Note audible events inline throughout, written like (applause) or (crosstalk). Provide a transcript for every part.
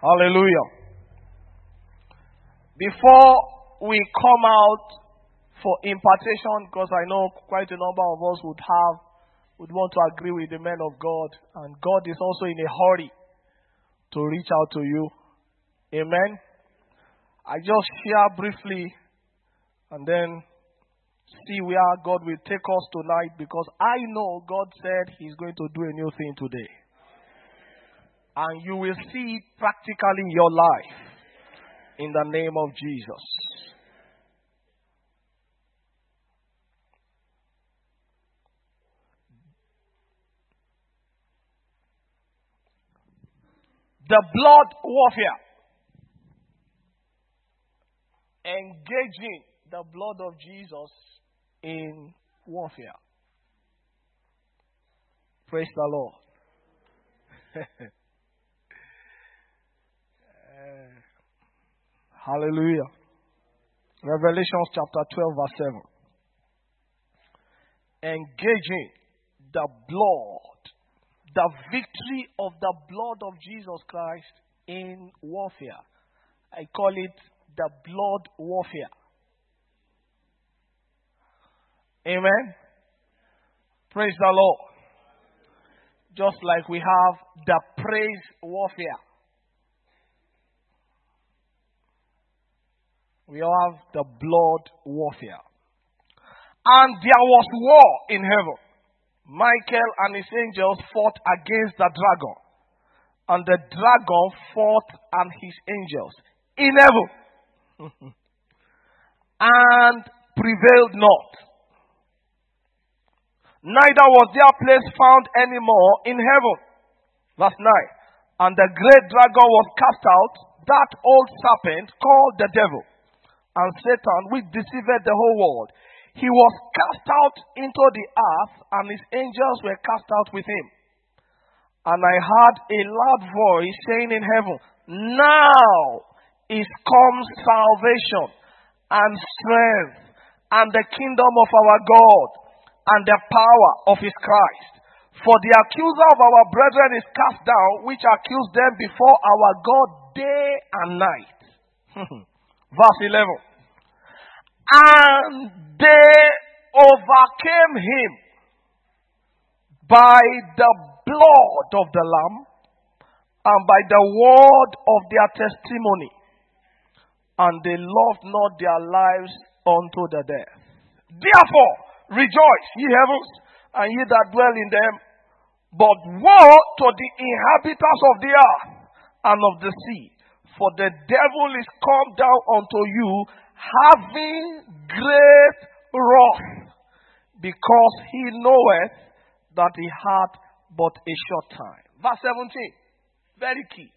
Hallelujah. Before we come out for impartation, because I know quite a number of us would have, would want to agree with the men of God, and God is also in a hurry to reach out to you. Amen. I just share briefly and then see where God will take us tonight because I know God said He's going to do a new thing today and you will see it practically in your life in the name of Jesus. The blood warfare. Engaging the blood of Jesus in warfare. Praise the Lord. (laughs) Hallelujah. Revelation chapter 12, verse 7. Engaging the blood, the victory of the blood of Jesus Christ in warfare. I call it the blood warfare. Amen. Praise the Lord. Just like we have the praise warfare. We have the blood warfare. And there was war in heaven. Michael and his angels fought against the dragon. And the dragon fought and his angels in heaven. (laughs) and prevailed not. Neither was their place found any more in heaven. Verse 9. And the great dragon was cast out, that old serpent called the devil and Satan, which deceived the whole world. He was cast out into the earth, and his angels were cast out with him. And I heard a loud voice saying in heaven, Now is come salvation and strength and the kingdom of our God and the power of his Christ. For the accuser of our brethren is cast down, which accused them before our God day and night. (laughs) Verse 11 and they overcame him by the blood of the Lamb and by the word of their testimony, and they loved not their lives unto the death. Therefore, rejoice, ye heavens, and ye that dwell in them. But woe to the inhabitants of the earth and of the sea, for the devil is come down unto you having great wrath, because he knoweth that he had but a short time. Verse 17, very key.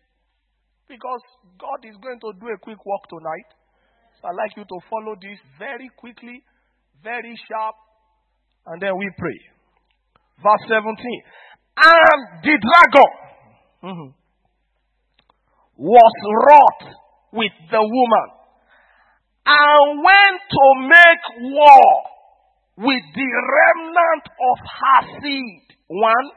Because God is going to do a quick walk tonight. So I'd like you to follow this very quickly, very sharp, and then we pray. Verse 17. And the dragon mm-hmm, was wrought with the woman and went to make war with the remnant of her seed. One,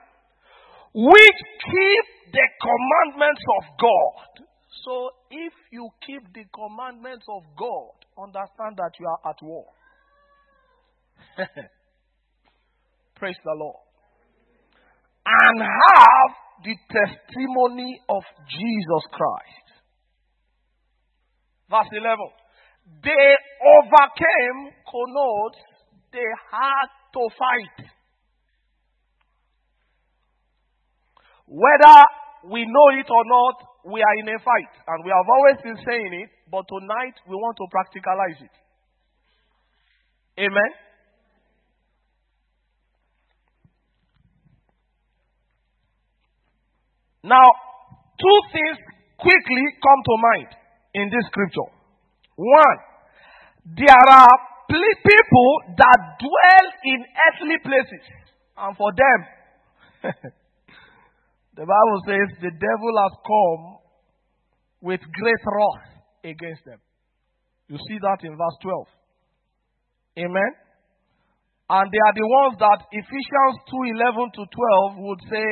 which keep the commandments of God. So if you keep the commandments of God, understand that you are at war. (laughs) Praise the Lord. And have the testimony of Jesus Christ. Verse 11 they overcame connotes they had to fight. Whether we know it or not, we are in a fight. And we have always been saying it, but tonight we want to practicalize it. Amen. Now, two things quickly come to mind in this scripture. One, there are people that dwell in earthly places, and for them, (laughs) the Bible says the devil has come with great wrath against them. You see that in verse 12. Amen. And they are the ones that Ephesians 2:11 to 12 would say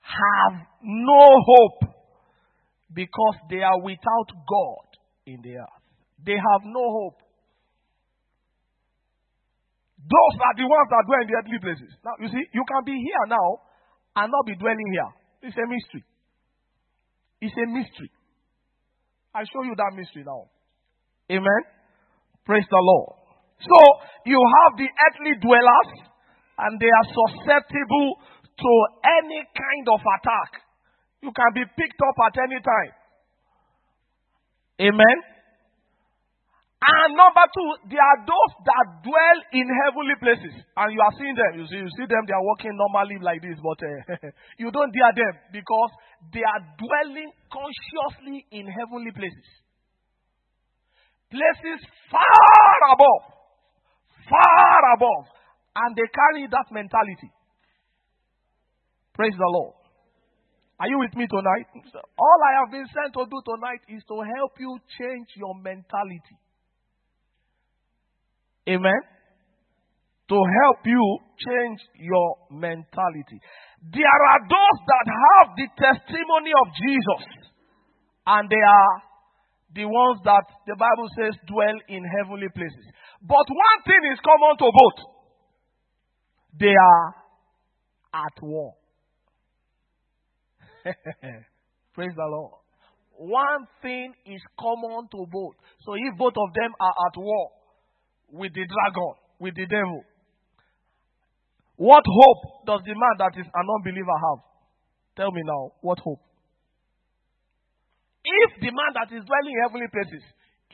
have no hope because they are without God in the earth. They have no hope. Those are the ones that dwell in the earthly places. Now, you see, you can be here now and not be dwelling here. It's a mystery. It's a mystery. I show you that mystery now. Amen. Praise the Lord. So you have the earthly dwellers, and they are susceptible to any kind of attack. You can be picked up at any time. Amen. And number two, there are those that dwell in heavenly places. And you are seeing them. You see, you see them, they are walking normally like this, but uh, (laughs) you don't dare them because they are dwelling consciously in heavenly places. Places far above. Far above. And they carry that mentality. Praise the Lord. Are you with me tonight? All I have been sent to do tonight is to help you change your mentality. Amen. To help you change your mentality. There are those that have the testimony of Jesus, and they are the ones that the Bible says dwell in heavenly places. But one thing is common to both they are at war. (laughs) Praise the Lord. One thing is common to both. So if both of them are at war, with the dragon, with the devil. What hope does the man that is an unbeliever have? Tell me now, what hope? If the man that is dwelling in heavenly places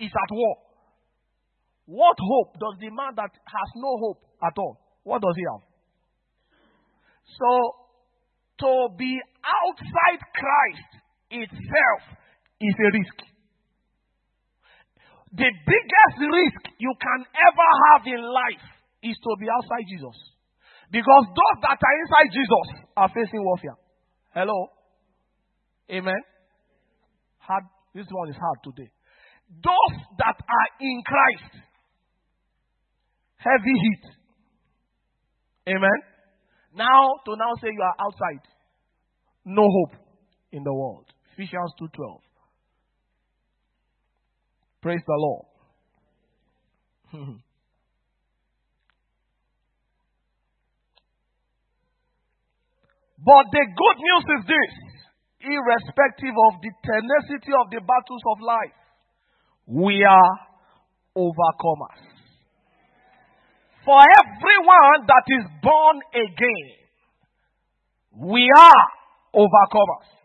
is at war, what hope does the man that has no hope at all? What does he have? So, to be outside Christ itself is a risk. The biggest risk you can ever have in life is to be outside Jesus. Because those that are inside Jesus are facing warfare. Hello? Amen? Hard. This one is hard today. Those that are in Christ, heavy heat. Amen? Now, to now say you are outside, no hope in the world. Ephesians 2.12. Praise the Lord. (laughs) but the good news is this irrespective of the tenacity of the battles of life, we are overcomers. For everyone that is born again, we are overcomers.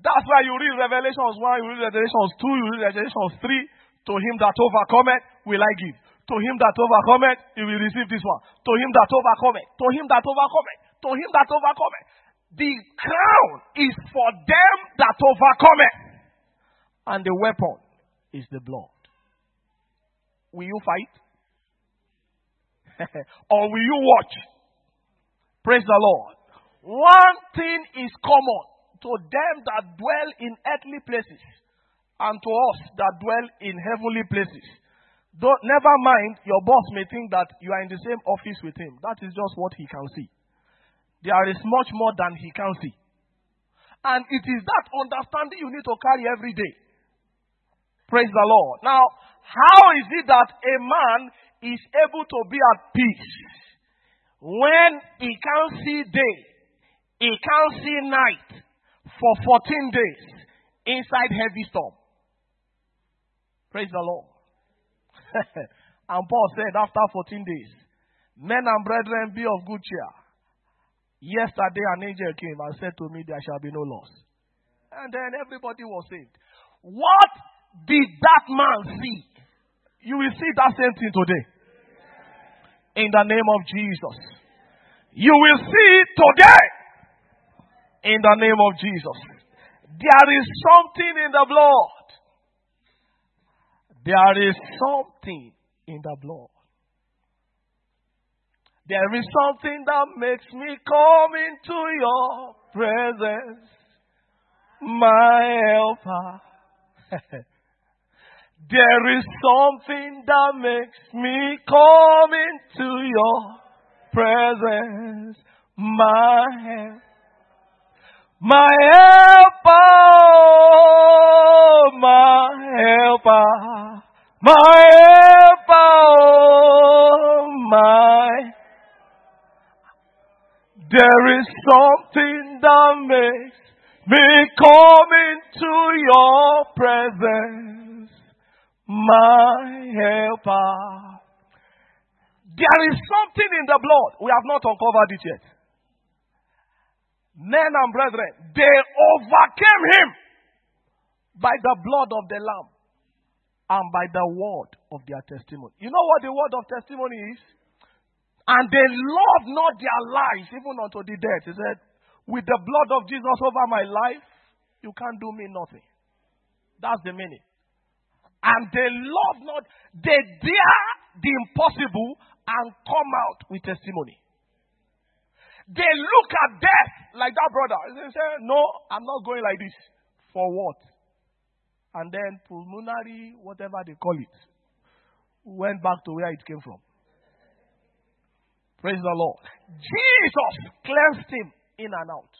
That's why you read Revelations 1, you read Revelations 2, you read Revelations 3. To him that overcometh will I give. To him that overcometh, he will receive this one. To him that overcometh, to him that overcometh, to him that overcometh. The crown is for them that overcometh. And the weapon is the blood. Will you fight? (laughs) or will you watch? Praise the Lord. One thing is common to them that dwell in earthly places and to us that dwell in heavenly places. Don't, never mind, your boss may think that you are in the same office with him. That is just what he can see. There is much more than he can see. And it is that understanding you need to carry every day. Praise the Lord. Now, how is it that a man is able to be at peace when he can't see day, he can't see night, for 14 days inside heavy storm. Praise the Lord. (laughs) and Paul said, after 14 days, men and brethren, be of good cheer. Yesterday, an angel came and said to me, There shall be no loss. And then everybody was saved. What did that man see? You will see that same thing today. In the name of Jesus. You will see today in the name of Jesus. There is something in the blood. There is something in the blood. There is something that makes me come into your presence, my helper. (laughs) there is something that makes me come into your presence, my helper my helper, my helper, my helper, my. There is something that makes me come into your presence, my helper. There is something in the blood. We have not uncovered it yet. Men and brethren, they overcame him by the blood of the Lamb and by the word of their testimony. You know what the word of testimony is? And they loved not their lives even unto the death. He said, With the blood of Jesus over my life, you can't do me nothing. That's the meaning. And they love not, they dare the impossible and come out with testimony. They look at death like that brother. They say, No, I'm not going like this. For what? And then pulmonary, whatever they call it, went back to where it came from. Praise the Lord. Jesus cleansed him in and out.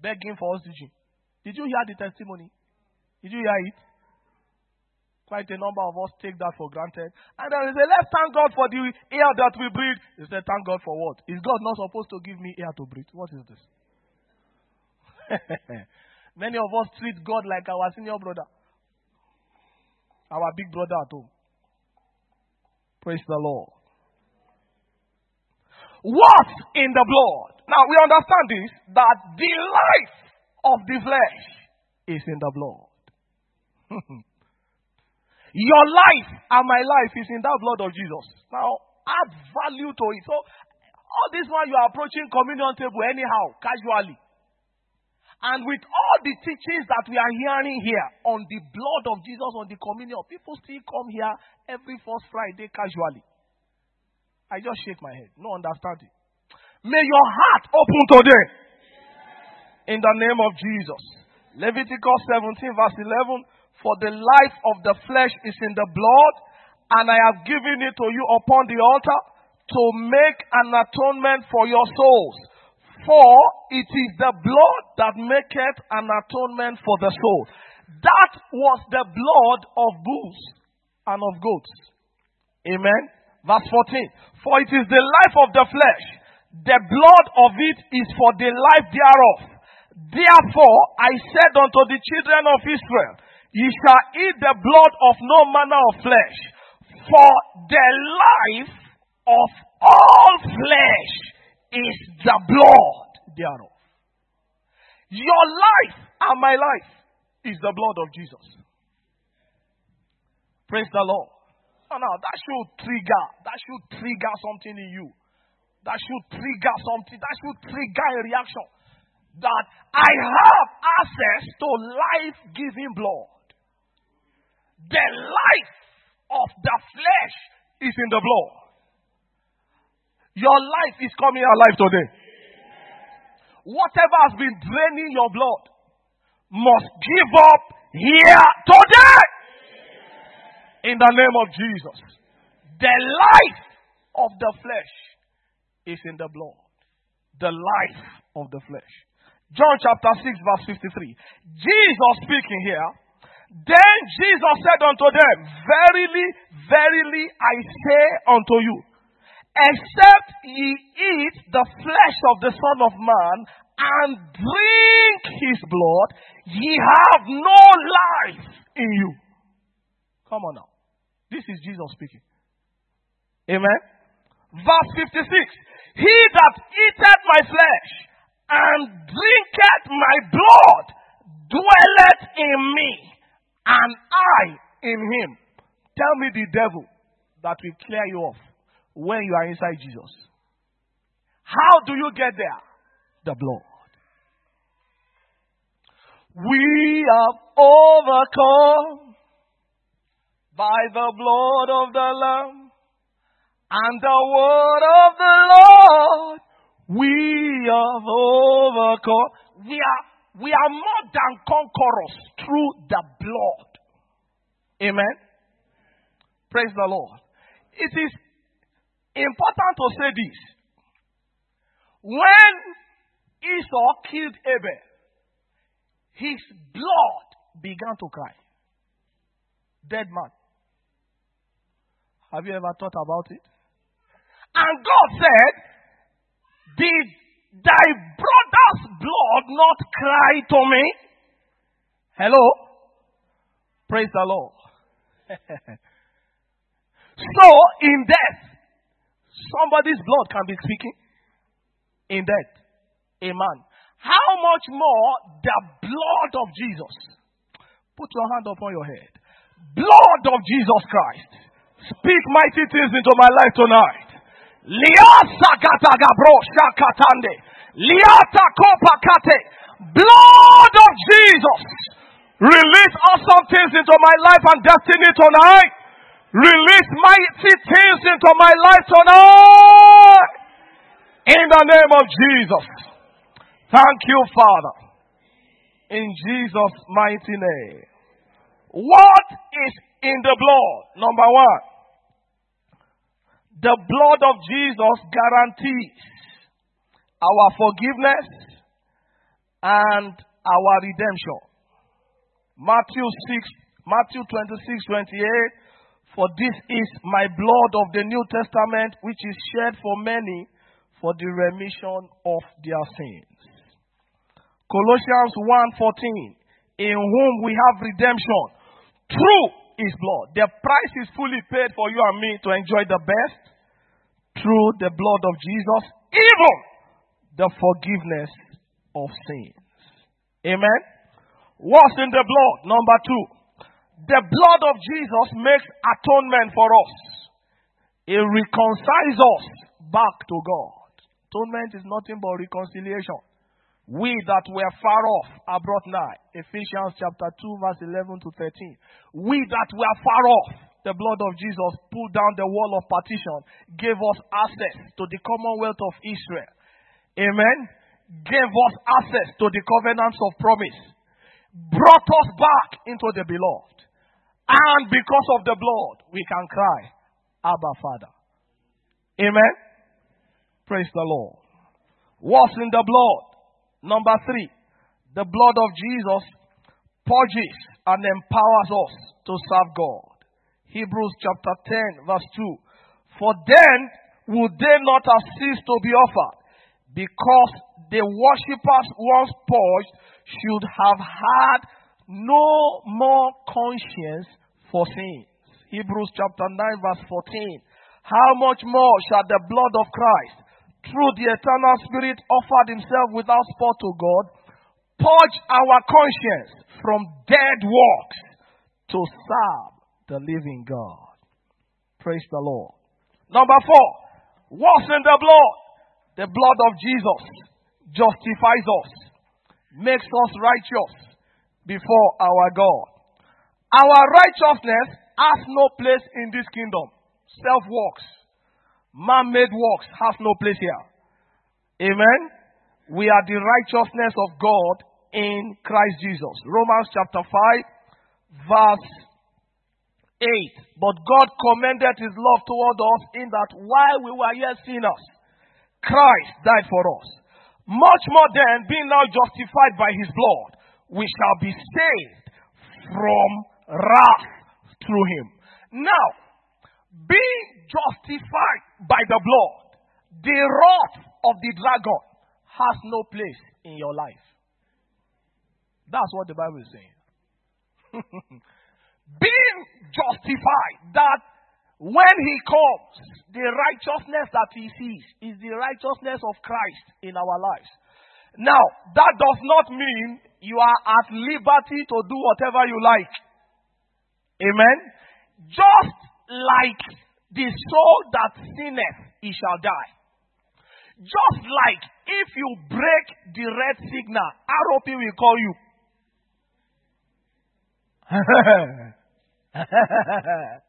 Begging for oxygen. Did you hear the testimony? Did you hear it? Quite a number of us take that for granted. And then they say, let's thank God for the air that we breathe. They say, thank God for what? Is God not supposed to give me air to breathe? What is this? (laughs) Many of us treat God like our senior brother, our big brother at home. Praise the Lord. What in the blood? Now we understand this that the life of the flesh is in the blood. (laughs) Your life and my life is in that blood of Jesus. Now, add value to it. So, all this one you are approaching communion table anyhow, casually. And with all the teachings that we are hearing here on the blood of Jesus, on the communion, people still come here every first Friday casually. I just shake my head. No understanding. May your heart open today. In the name of Jesus. Leviticus 17, verse 11. For the life of the flesh is in the blood, and I have given it to you upon the altar to make an atonement for your souls. For it is the blood that maketh an atonement for the soul. That was the blood of bulls and of goats. Amen. Verse 14. For it is the life of the flesh. The blood of it is for the life thereof. Therefore I said unto the children of Israel, Ye shall eat the blood of no manner of flesh, for the life of all flesh is the blood thereof. Your life and my life is the blood of Jesus. Praise the Lord. Oh, now that should trigger, that should trigger something in you. That should trigger something, that should trigger a reaction. That I have access to life giving blood. The life of the flesh is in the blood. Your life is coming alive today. Whatever has been draining your blood must give up here today. In the name of Jesus. The life of the flesh is in the blood. The life of the flesh. John chapter 6, verse 53. Jesus speaking here then Jesus said unto them, Verily, verily, I say unto you, except ye eat the flesh of the Son of Man and drink his blood, ye have no life in you. Come on now. This is Jesus speaking. Amen. Verse 56 He that eateth my flesh and drinketh my blood dwelleth in me and I in him. Tell me the devil that will clear you off when you are inside Jesus. How do you get there? The blood. We have overcome by the blood of the Lamb and the word of the Lord. We have overcome. Are we are more than conquerors through the blood. Amen. Praise the Lord. It is important to say this. When Esau killed Abel, his blood began to cry. Dead man. Have you ever thought about it? And God said, Did thy brother's blood not cry to me? Hello? Praise the Lord. (laughs) so, in death, somebody's blood can be speaking. In death, a man. How much more the blood of Jesus? Put your hand upon your head. Blood of Jesus Christ. Speak mighty things into my life tonight. Liasa katagabro shakatande. Liata kopakate. Blood of Jesus. Release awesome things into my life and destiny tonight. Release mighty things into my life tonight. In the name of Jesus. Thank you, Father. In Jesus' mighty name. What is in the blood? Number one. The blood of Jesus guarantees our forgiveness and our redemption. Matthew 6, Matthew 26, 28. For this is my blood of the New Testament, which is shed for many for the remission of their sins. Colossians 1:14, in whom we have redemption through his blood. The price is fully paid for you and me to enjoy the best through the blood of Jesus, even the forgiveness of sins. Amen. What's in the blood? Number two. The blood of Jesus makes atonement for us. It reconciles us back to God. Atonement is nothing but reconciliation. We that were far off are brought nigh. Ephesians chapter 2, verse 11 to 13. We that were far off the blood of Jesus pulled down the wall of partition, gave us access to the commonwealth of Israel. Amen. Gave us access to the covenants of promise. Brought us back into the beloved. And because of the blood, we can cry, Abba Father. Amen. Praise the Lord. What's in the blood? Number three, the blood of Jesus purges and empowers us to serve God. Hebrews chapter 10, verse 2. For then would they not have ceased to be offered, because the worshippers once purged should have had no more conscience for sins. Hebrews chapter 9, verse 14. How much more shall the blood of Christ, through the eternal Spirit offered himself without spot to God, purge our conscience from dead works to serve the living God. Praise the Lord. Number four, what's in the blood? The blood of Jesus justifies us, makes us righteous before our God. Our righteousness has no place in this kingdom. Self works, man made works has no place here. Amen. We are the righteousness of God in Christ Jesus. Romans chapter 5, verse 8. But God commended his love toward us in that while we were yet sinners, Christ died for us. Much more than being now justified by his blood, we shall be saved from wrath through him. Now, being justified by the blood, the wrath of the dragon has no place in your life. That's what the Bible is saying. (laughs) being justified, that when he comes, the righteousness that he sees is the righteousness of Christ in our lives. Now, that does not mean you are at liberty to do whatever you like. Amen. Just like the soul that sinneth, he shall die. Just like if you break the red signal, ROP will call you. (laughs)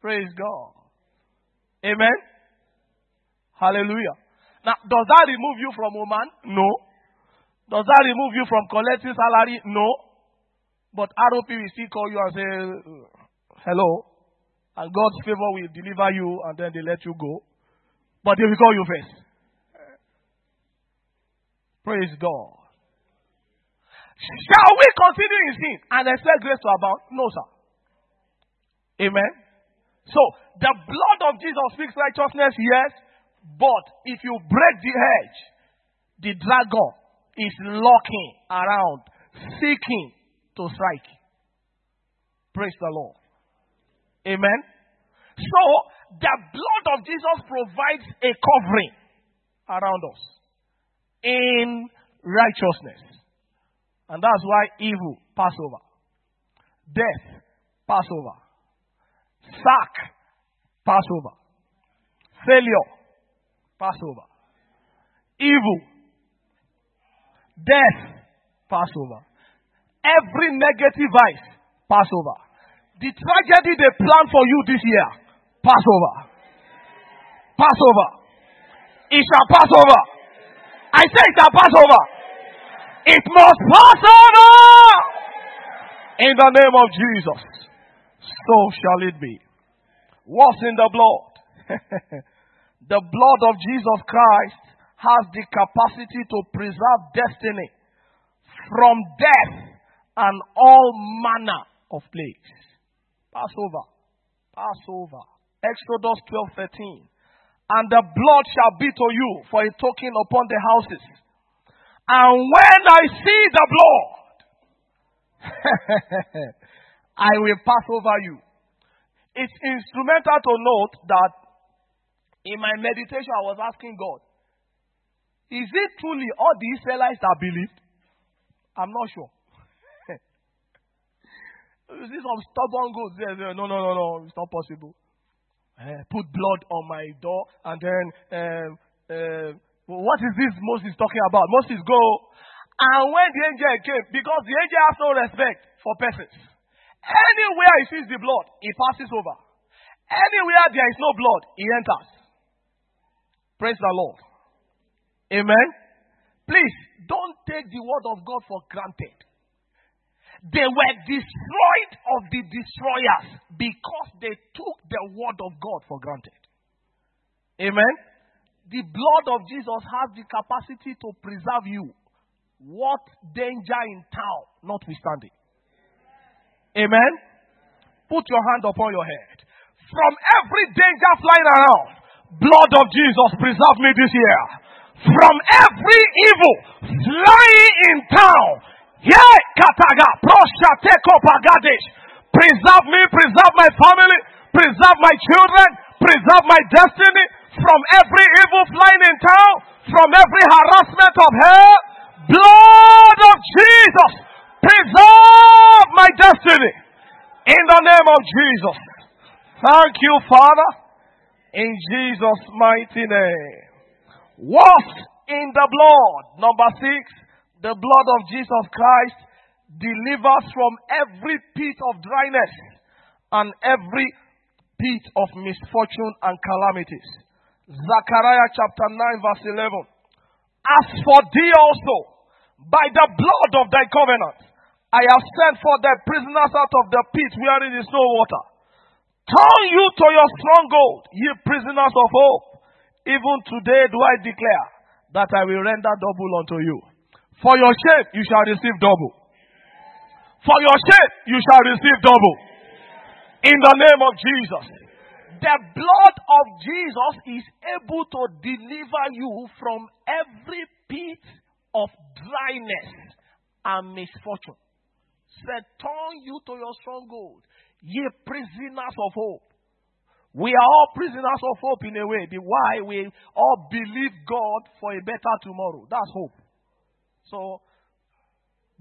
Praise God. Amen. Hallelujah. Now, does that remove you from woman? No. Does that remove you from collecting salary? No. But ROP will still call you and say, hello. And God's favor will deliver you and then they let you go. But they will call you first. Praise God. Shall we continue in sin and expect grace to abound? No, sir. Amen. So, the blood of Jesus speaks righteousness, yes. But if you break the hedge, the dragon is lurking around, seeking to strike. Praise the Lord. Amen. So, the blood of Jesus provides a covering around us in righteousness. And that's why evil pass over. Death pass over. Sack Passover. Failure Passover. Evil death Passover. Every negative vice Passover. The tragedy they plan for you this year Passover. Passover. Pass over. It shall pass over. I say it shall pass over. It must pass over. In the name of Jesus. So shall it be. What's in the blood? (laughs) the blood of Jesus Christ has the capacity to preserve destiny from death and all manner of plagues. Passover. Passover. Exodus 12 13. And the blood shall be to you for a token upon the houses. And when I see the blood, (laughs) I will pass over you. It's instrumental to note that in my meditation I was asking God, is it truly all the Israelites that believed? I'm not sure. (laughs) you see some stubborn there. No, no, no, no. It's not possible. Uh, put blood on my door and then um, uh, what is this Moses talking about? Moses go and when the angel came, because the angel has no respect for persons. Anywhere he sees the blood, he passes over. Anywhere there is no blood, he enters. Praise the Lord. Amen. Please don't take the word of God for granted. They were destroyed of the destroyers because they took the word of God for granted. Amen. The blood of Jesus has the capacity to preserve you. What danger in town, notwithstanding. Amen. Put your hand upon your head. From every danger flying around, blood of Jesus preserve me this year. From every evil flying in town, yeah, Kataga, Proshateko Pagadesh. Preserve me, preserve my family, preserve my children, preserve my destiny from every evil flying in town, from every harassment of hell. Blood of Jesus, preserve my destiny in the name of Jesus. Thank you, Father, in Jesus' mighty name. Washed in the blood. Number six, the blood of Jesus Christ delivers from every pit of dryness and every pit of misfortune and calamities. Zechariah chapter 9 verse 11. As for thee also, by the blood of thy covenant, I have sent for the prisoners out of the pit wherein is no water. Turn you to your stronghold, ye prisoners of hope. Even today do I declare that I will render double unto you. For your shame, you shall receive double. For your shame, you shall receive double. In the name of Jesus. The blood of Jesus is able to deliver you from every pit of dryness and misfortune. Said, turn you to your stronghold, ye prisoners of hope. We are all prisoners of hope in a way. Why we all believe God for a better tomorrow. That's hope. So,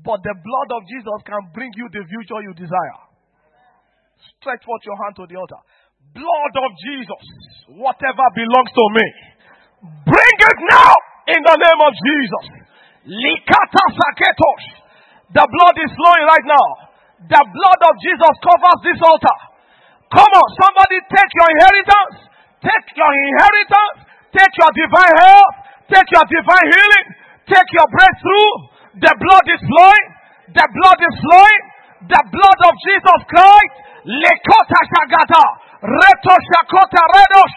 but the blood of Jesus can bring you the future you desire. Stretch forth your hand to the altar. Blood of Jesus, whatever belongs to me, bring it now in the name of Jesus. Likata saketos. The blood is flowing right now. The blood of Jesus covers this altar. Come on, somebody take your inheritance. Take your inheritance. Take your divine health. Take your divine healing. Take your breakthrough. The blood is flowing. The blood is flowing. The blood of Jesus Christ. Lekota shagata. Reto shakota redos.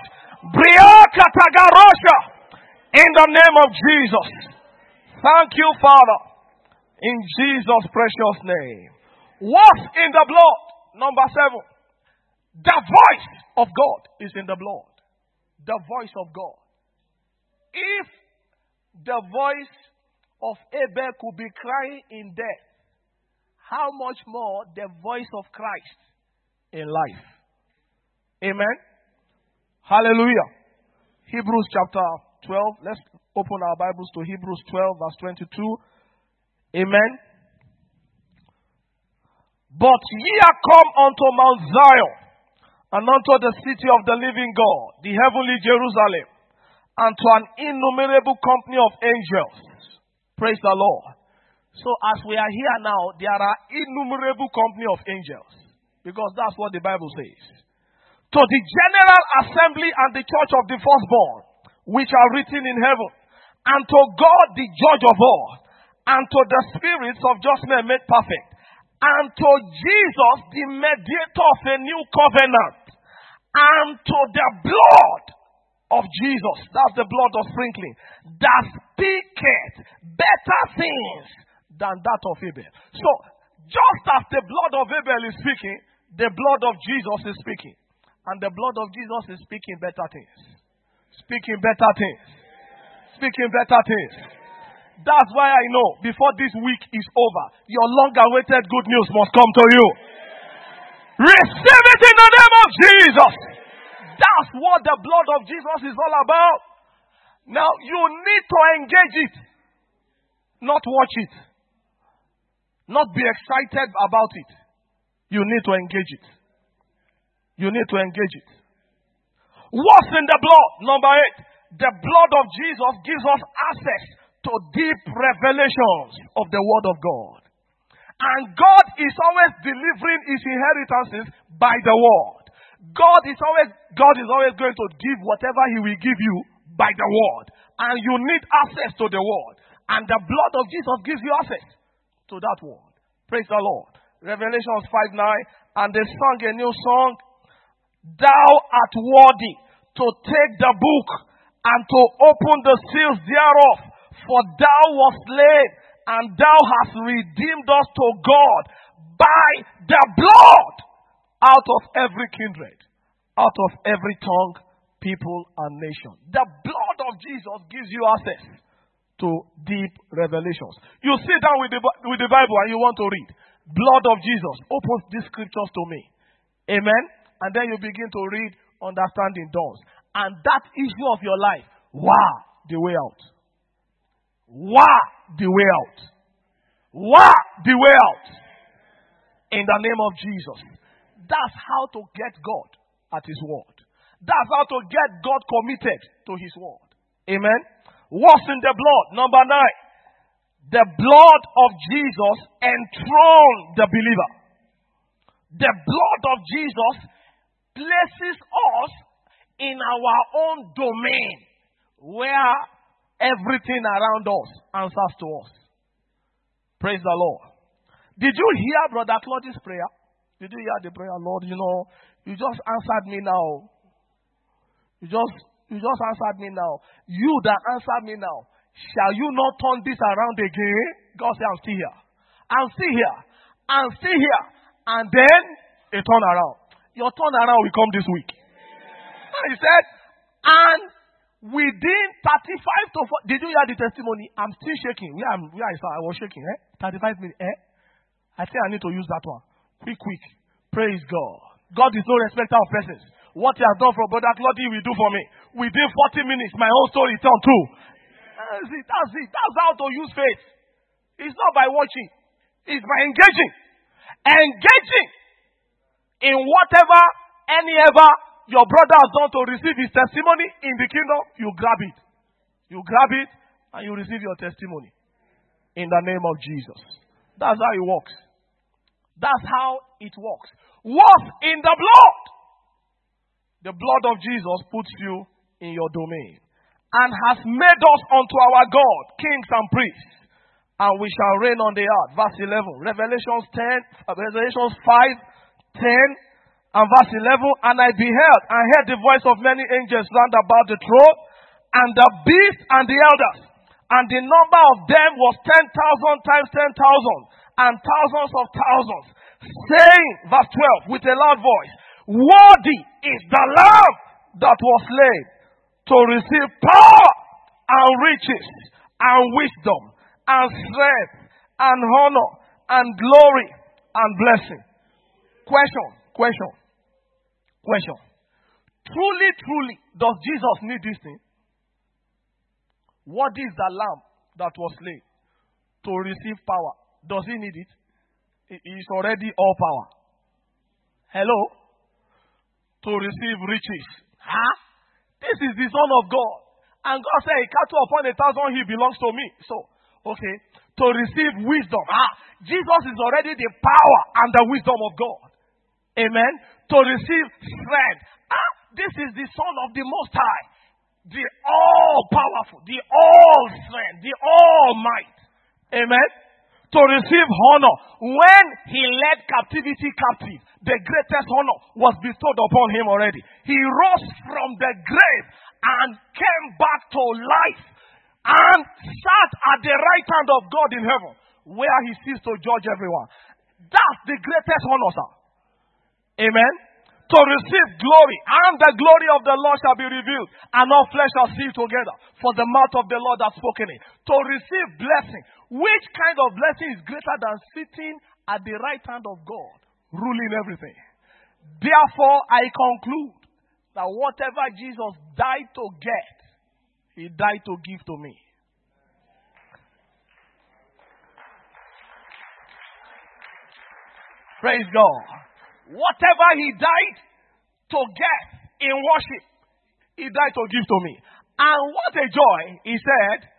Briaka tagarosha. In the name of Jesus. Thank you, Father. In Jesus' precious name. What's in the blood? Number seven. The voice of God is in the blood. The voice of God if the voice of Abel could be crying in death, how much more the voice of Christ in life? Amen. Hallelujah. Hebrews chapter 12. Let's open our Bibles to Hebrews 12, verse 22. Amen. But ye are come unto Mount Zion, and unto the city of the living God, the heavenly Jerusalem, and to an innumerable company of angels. Praise the Lord. So as we are here now, there are innumerable company of angels. Because that's what the Bible says. To the general assembly and the church of the firstborn, which are written in heaven, and to God the judge of all, and to the spirits of just men made perfect, and to Jesus the mediator of a new covenant, and to the blood of Jesus, that's the blood of sprinkling, that speaketh better things than that of Abel. So, just as the blood of Abel is speaking, the blood of Jesus is speaking. And the blood of Jesus is speaking better things. Speaking better things. Speaking better things. That's why I know before this week is over, your long awaited good news must come to you. Receive it in the name of Jesus. That's what the blood of Jesus is all about. Now, you need to engage it, not watch it, not be excited about it. You need to engage it. You need to engage it. What's in the blood? Number eight. The blood of Jesus gives us access to deep revelations of the Word of God. And God is always delivering His inheritances by the Word. God is always, God is always going to give whatever He will give you by the Word. And you need access to the Word. And the blood of Jesus gives you access to that Word. Praise the Lord. Revelations 5 9. And they sang a new song. Thou art worthy to take the book and to open the seals thereof. For thou wast slain and thou hast redeemed us to God by the blood out of every kindred, out of every tongue, people, and nation. The blood of Jesus gives you access to deep revelations. You sit down with the, with the Bible and you want to read. Blood of Jesus opens these scriptures to me. Amen. And then you begin to read, understanding dawns. And that issue of your life, wow, the way out. Wow, the way out. Wow, the way out. In the name of Jesus. That's how to get God at His word. That's how to get God committed to His word. Amen. What's in the blood? Number nine. The blood of Jesus enthroned the believer. The blood of Jesus places us in our own domain where everything around us answers to us. Praise the Lord. Did you hear Brother Claudius' prayer? Did you hear the prayer, Lord? You know, you just answered me now. You just you just answered me now. You that answered me now. Shall you not turn this around again? God said, I'm still here. I'm still here. I'm still here. And then a turn around. Your turn around will come this week. And he said, and within 35 to 40, did you hear the testimony? I'm still shaking. Where, I'm, where I saw, I was shaking. Eh? 35 minutes. Eh? I say I need to use that one. Quick, quick. Praise God. God is no respecter of persons. What he has done for Brother Claudia, will do for me. Within 40 minutes, my whole story turned too. That's it. That's it. That's how to use faith. It's not by watching. It's by engaging. Engaging in whatever, any ever your brother has done to receive his testimony in the kingdom, you grab it. You grab it and you receive your testimony. In the name of Jesus. That's how it works. That's how it works. What's in the blood? The blood of Jesus puts you in your domain and has made us unto our God kings and priests, and we shall reign on the earth. Verse 11, Revelations 10, uh, Revelations 5, 10, and verse 11, and I beheld and heard the voice of many angels round about the throne, and the beast and the elders, and the number of them was 10,000 times 10,000, and thousands of thousands, saying, verse 12, with a loud voice, Worthy is the Lamb that was slain to receive power and riches and wisdom and strength and honor and glory and blessing. Question, question, question. Truly, truly, does Jesus need this thing? What is the lamb that was slain to receive power? Does he need it? He is already all power. Hello? To receive riches. Huh? This is the Son of God. And God said, A cattle upon a thousand, he belongs to me. So, okay. To receive wisdom. Ah, Jesus is already the power and the wisdom of God. Amen. To receive strength. Ah, this is the Son of the Most High. The all powerful, the all strength, the all might. Amen. To receive honor. When he led captivity captive, the greatest honor was bestowed upon him already. He rose from the grave and came back to life and sat at the right hand of God in heaven where he sees to judge everyone. That's the greatest honor, sir. Amen. To receive glory, and the glory of the Lord shall be revealed, and all flesh shall see together. For the mouth of the Lord has spoken it. To receive blessing. Which kind of blessing is greater than sitting at the right hand of God, ruling everything? Therefore, I conclude that whatever Jesus died to get, he died to give to me. Praise God. Whatever he died to get in worship, he died to give to me. And what a joy, he said,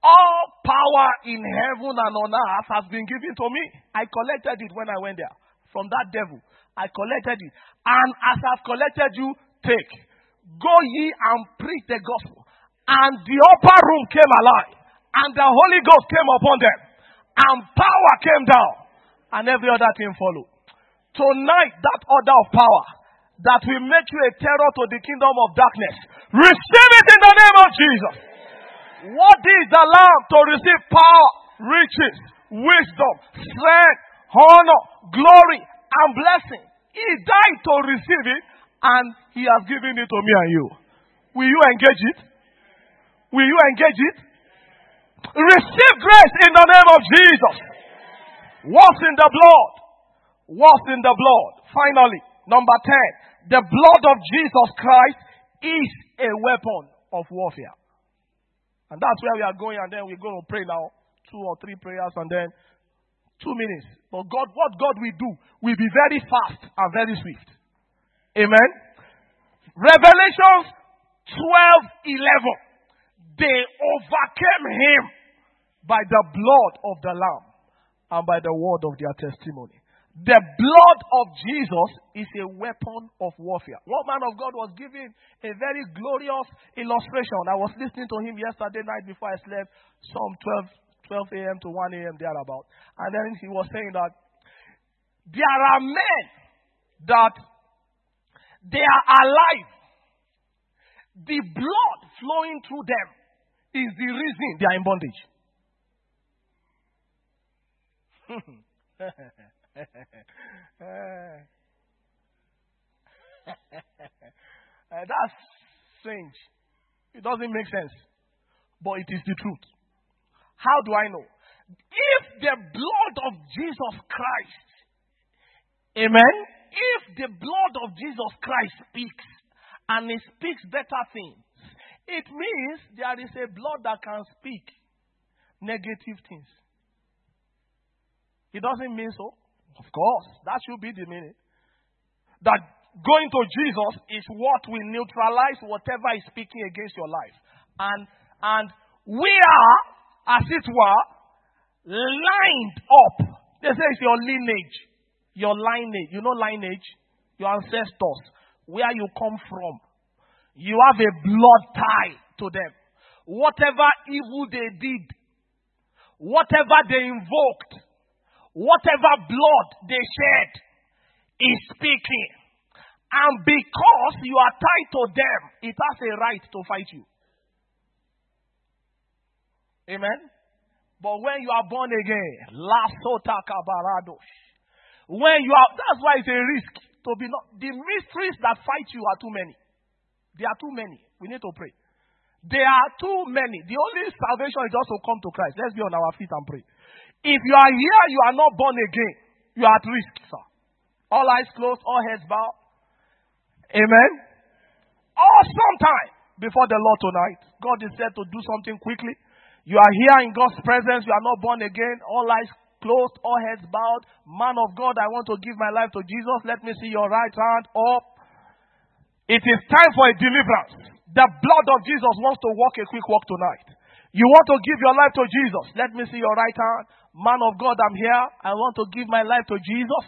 all power in heaven and on earth has been given to me. I collected it when I went there from that devil. I collected it. And as I've collected you, take. Go ye and preach the gospel. And the upper room came alive. And the Holy Ghost came upon them. And power came down. And every other thing followed. Tonight, that order of power that will make you a terror to the kingdom of darkness. Receive it in the name of Jesus. What is the Lamb to receive power, riches, wisdom, strength, honor, glory, and blessing? He died to receive it, and He has given it to me and you. Will you engage it? Will you engage it? Receive grace in the name of Jesus. What's in the blood? What's in the blood? Finally, number 10. The blood of Jesus Christ is a weapon of warfare. And that's where we are going, and then we're going to pray now. Two or three prayers, and then two minutes. But God, what God will do will be very fast and very swift. Amen. Revelations 12 11. They overcame him by the blood of the Lamb and by the word of their testimony. The blood of Jesus is a weapon of warfare. One man of God was giving a very glorious illustration. I was listening to him yesterday night before I slept, some 12, 12 a.m. to 1 a.m. thereabout. And then he was saying that there are men that they are alive. The blood flowing through them is the reason they are in bondage. (laughs) uh, (laughs) that's strange. It doesn't make sense. But it is the truth. How do I know? If the blood of Jesus Christ, amen, if the blood of Jesus Christ speaks and it speaks better things, it means there is a blood that can speak negative things. It doesn't mean so. Of course, that should be the meaning. That going to Jesus is what will neutralize whatever is speaking against your life. And and we are, as it were, lined up. They say it's your lineage. Your lineage. You know lineage? Your ancestors. Where you come from. You have a blood tie to them. Whatever evil they did, whatever they invoked, whatever blood they shed is speaking. And because you are tied to them, it has a right to fight you. Amen. But when you are born again, when you are, that's why it's a risk to be not, the mysteries that fight you are too many. There are too many. We need to pray. There are too many. The only salvation is just to come to Christ. Let's be on our feet and pray. If you are here, you are not born again. You are at risk, sir. All eyes closed, all heads bowed. Amen. Awesome time before the Lord tonight. God is said to do something quickly. You are here in God's presence. You are not born again. All eyes closed, all heads bowed. Man of God, I want to give my life to Jesus. Let me see your right hand up. It is time for a deliverance. The blood of Jesus wants to walk a quick walk tonight. You want to give your life to Jesus. Let me see your right hand. Man of God, I'm here. I want to give my life to Jesus.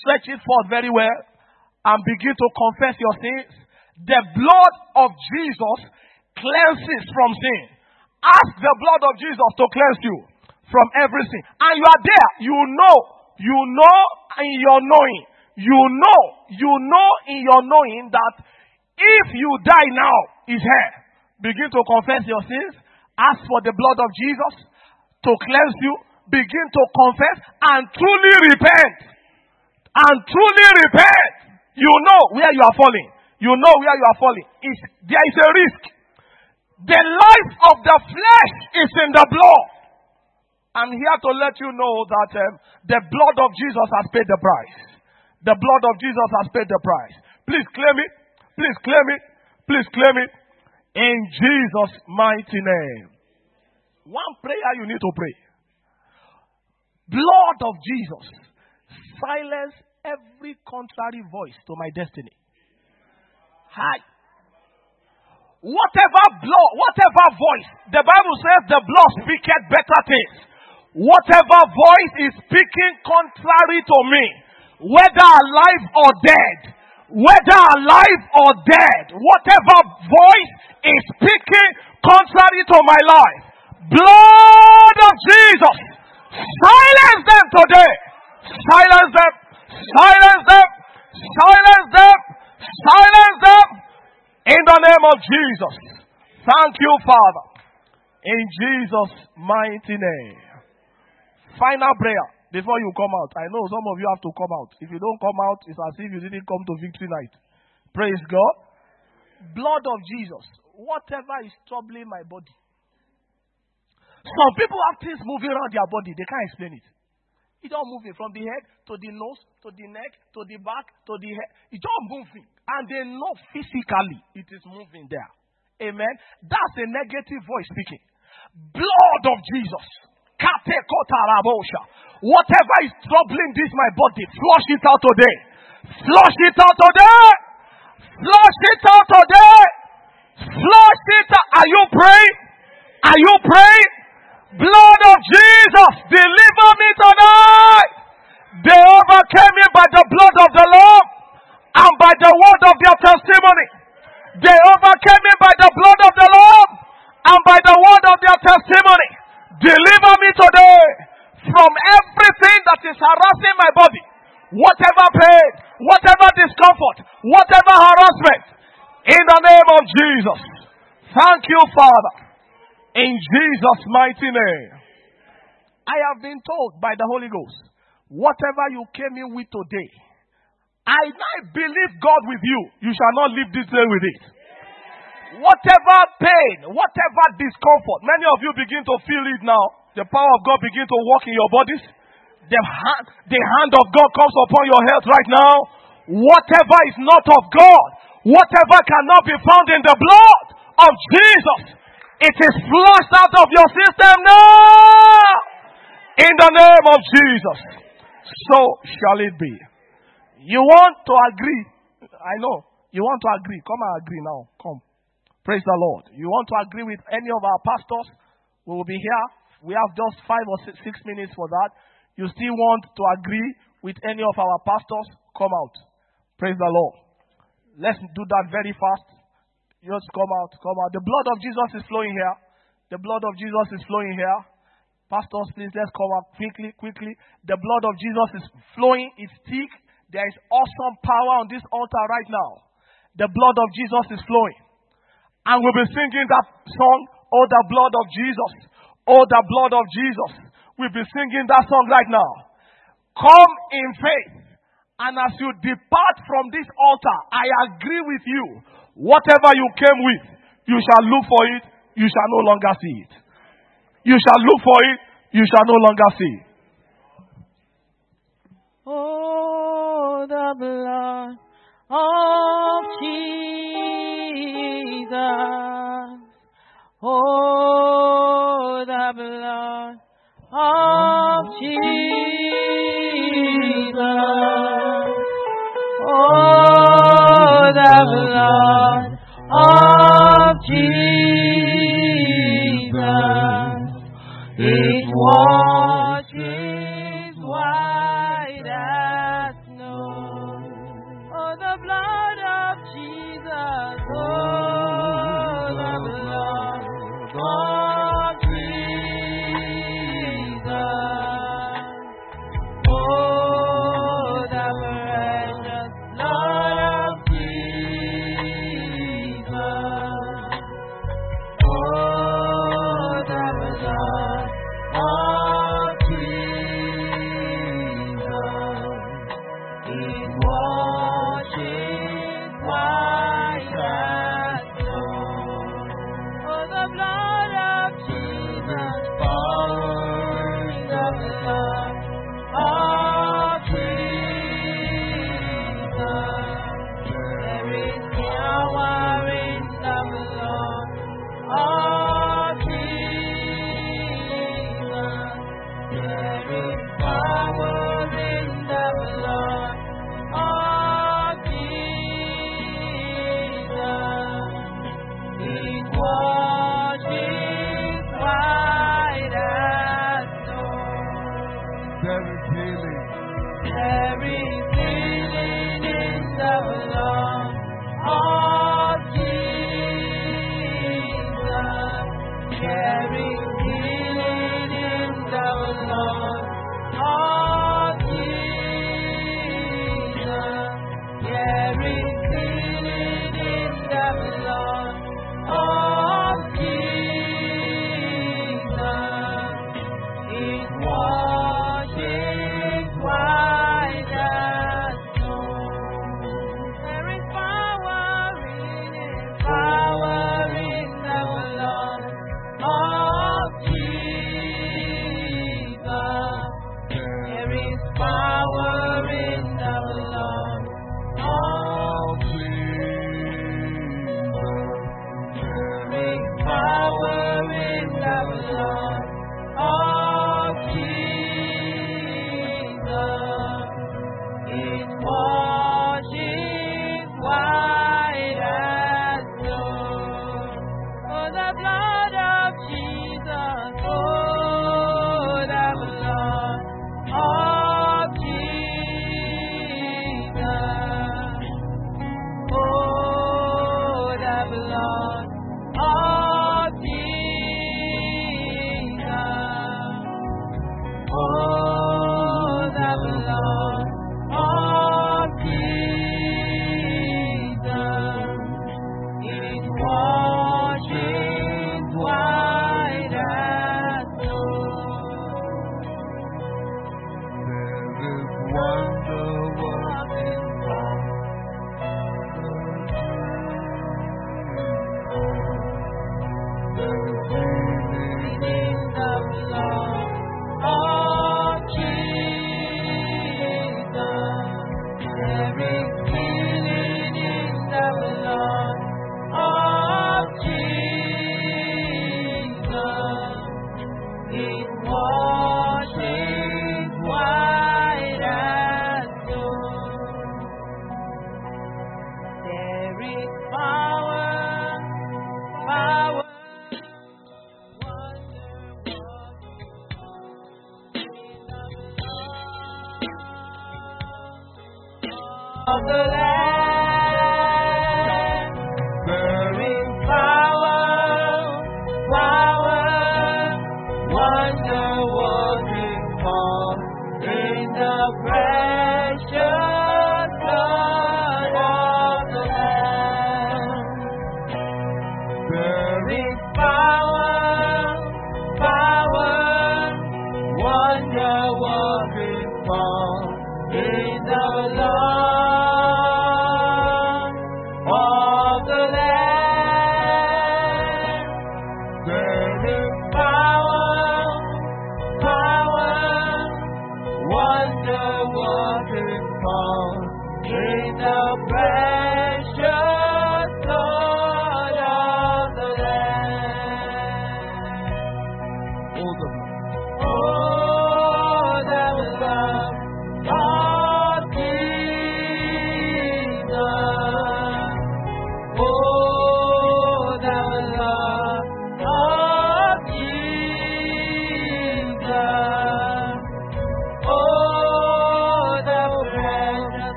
Stretch it forth very well and begin to confess your sins. The blood of Jesus cleanses from sin. Ask the blood of Jesus to cleanse you from every sin. And you are there. You know. You know in your knowing. You know. You know in your knowing that if you die now, is here. Begin to confess your sins. Ask for the blood of Jesus to cleanse you. Begin to confess and truly repent. And truly repent. You know where you are falling. You know where you are falling. It's, there is a risk. The life of the flesh is in the blood. I'm here to let you know that um, the blood of Jesus has paid the price. The blood of Jesus has paid the price. Please claim it. Please claim it. Please claim it. In Jesus' mighty name. One prayer you need to pray. Blood of Jesus, silence every contrary voice to my destiny. Hi. Whatever blood, whatever voice, the Bible says the blood speaketh better things. Whatever voice is speaking contrary to me, whether alive or dead, whether alive or dead, whatever voice is speaking contrary to my life, blood of Jesus, silence them today. Silence them. Silence them. Silence them. Silence them. In the name of Jesus. Thank you, Father. In Jesus' mighty name. Final prayer before you come out. I know some of you have to come out. If you don't come out, it's as if you didn't come to victory night. Praise God. Blood of Jesus. Whatever is troubling my body. Some people have things moving around their body. They can't explain it. It's all moving from the head to the nose to the neck to the back to the head. It's all moving. And they know physically it is moving there. Amen. That's a negative voice speaking. Blood of Jesus. Whatever is troubling this my body, flush it out today. Flush it out today. Flush it out today. Flush it out. Are you praying? Are you praying? Blood of Jesus, deliver me tonight. They overcame me by the blood of the Lord and by the word of their testimony. They overcame me by the blood of the Lord and by the word of their testimony. Deliver me today from everything that is harassing my body. Whatever pain, whatever discomfort, whatever harassment. In the name of Jesus. Thank you, Father. In Jesus' mighty name. I have been told by the Holy Ghost, whatever you came in with today, I, I believe God with you. You shall not leave this day with it. Whatever pain, whatever discomfort, many of you begin to feel it now. The power of God begin to work in your bodies. The hand, the hand of God comes upon your health right now. Whatever is not of God, whatever cannot be found in the blood of Jesus, it is flushed out of your system now. In the name of Jesus. So shall it be. You want to agree? I know. You want to agree? Come and agree now. Come. Praise the Lord. You want to agree with any of our pastors? We will be here. We have just five or six, minutes for that. You still want to agree with any of our pastors? Come out. Praise the Lord. Let's do that very fast. Just come out, come out. The blood of Jesus is flowing here. The blood of Jesus is flowing here. Pastors, please let's come out quickly, quickly. The blood of Jesus is flowing. It's thick. There is awesome power on this altar right now. The blood of Jesus is flowing. And we'll be singing that song, Oh, the blood of Jesus. Oh, the blood of Jesus. We'll be singing that song right now. Come in faith. And as you depart from this altar, I agree with you. Whatever you came with, you shall look for it, you shall no longer see it. You shall look for it, you shall no longer see it. Oh, the blood of Jesus. Oh, the blood of Jesus. Oh, the of Jesus, it was.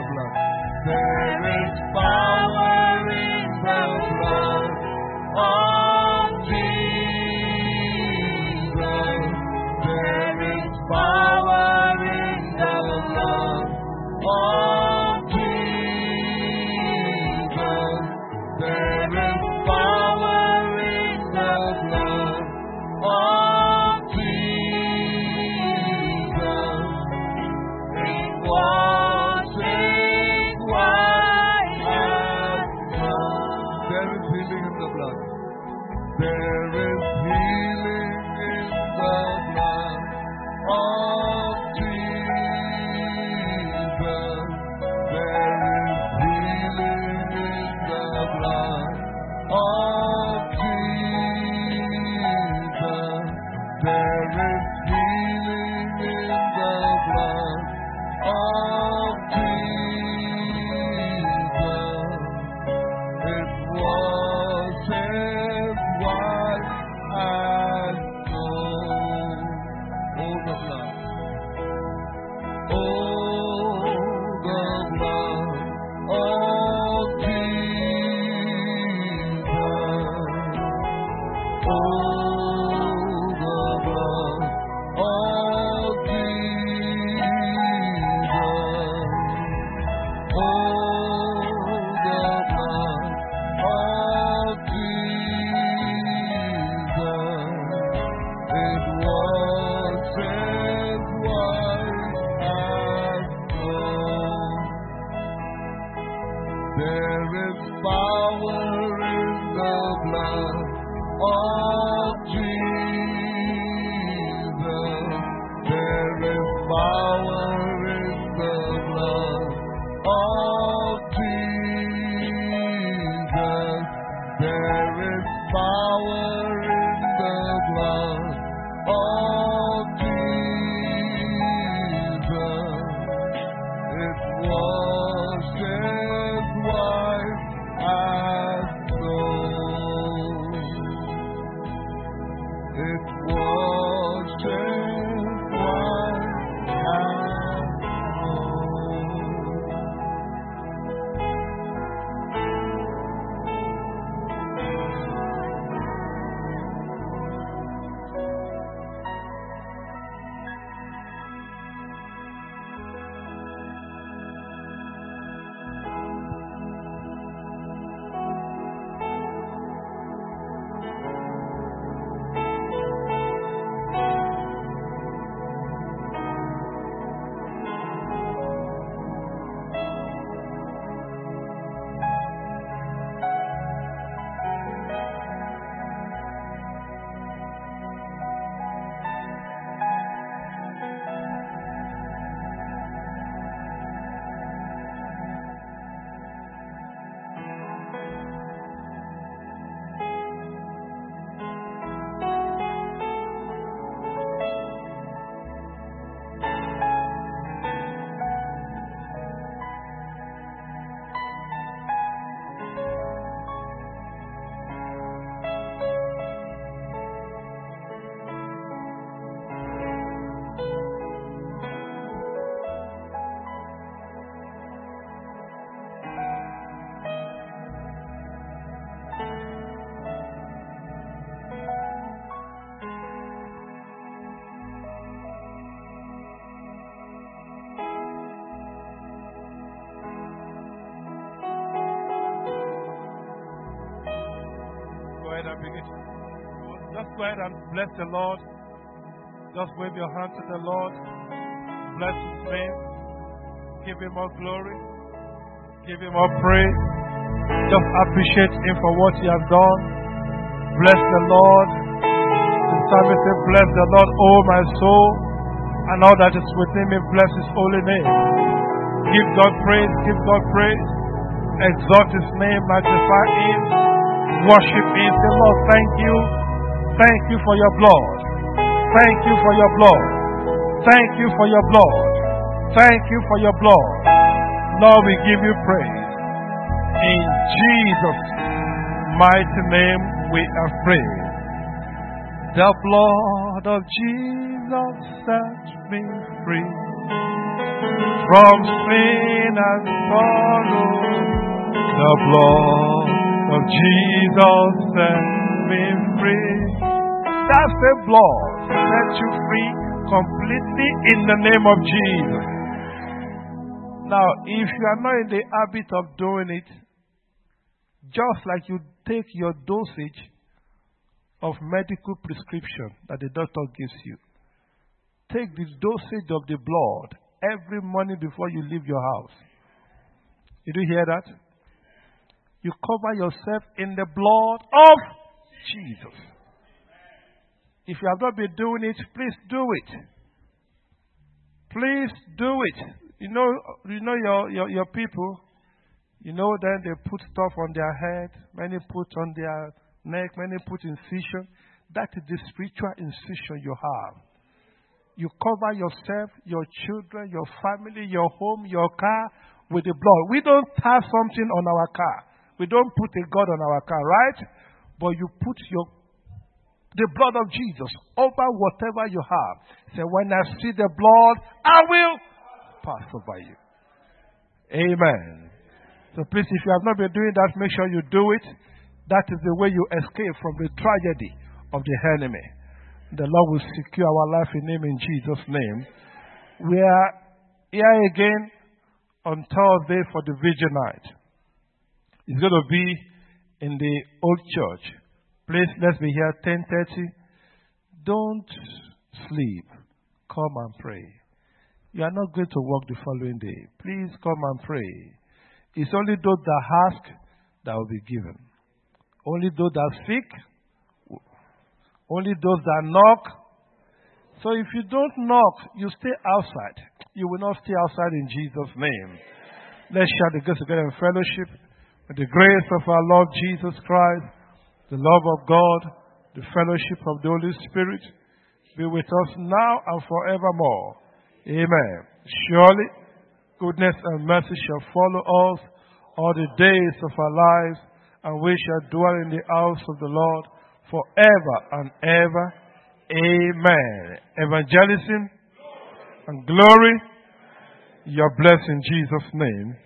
It was just white go ahead and bless the Lord. Just wave your hand to the Lord. Bless his name. Give him all glory. Give him all praise. Just appreciate him for what he has done. Bless the Lord. The psalmist said, Bless the Lord, O my soul, and all that is within me, bless his holy name. Give God praise, give God praise. Exalt his name, magnify him, worship him. Say, Lord, thank you. Thank you for your blood. Thank you for your blood. Thank you for your blood. Thank you for your blood. Lord, we give you praise. In Jesus' mighty name we are praying. The blood of Jesus set me free from sin and sorrow. The blood of Jesus set me free. That's the blood set you free completely in the name of Jesus. Now, if you are not in the habit of doing it, just like you take your dosage of medical prescription that the doctor gives you, take the dosage of the blood every morning before you leave your house. Did you hear that? You cover yourself in the blood of Jesus. If you have not been doing it, please do it. Please do it. You know, you know your, your, your people, you know, then they put stuff on their head, many put on their neck, many put incision. That is the spiritual incision you have. You cover yourself, your children, your family, your home, your car with the blood. We don't have something on our car. We don't put a God on our car, right? But you put your the blood of Jesus over whatever you have. Say, when I see the blood, I will pass over you. Amen. So please, if you have not been doing that, make sure you do it. That is the way you escape from the tragedy of the enemy. The Lord will secure our life in Him in Jesus' name. We are here again on Thursday for the Vigil Night. It's going to be in the old church. Please, let's be here 10:30. Don't sleep. Come and pray. You are not going to work the following day. Please come and pray. It's only those that ask that will be given. Only those that seek. Only those that knock. So if you don't knock, you stay outside. You will not stay outside in Jesus' name. Let's share the grace together in fellowship. With the grace of our Lord Jesus Christ, the love of God, the fellowship of the Holy Spirit be with us now and forevermore. Amen. Surely, goodness and mercy shall follow us all the days of our lives, and we shall dwell in the house of the Lord forever and ever. Amen. Evangelism and glory, your blessing in Jesus' name.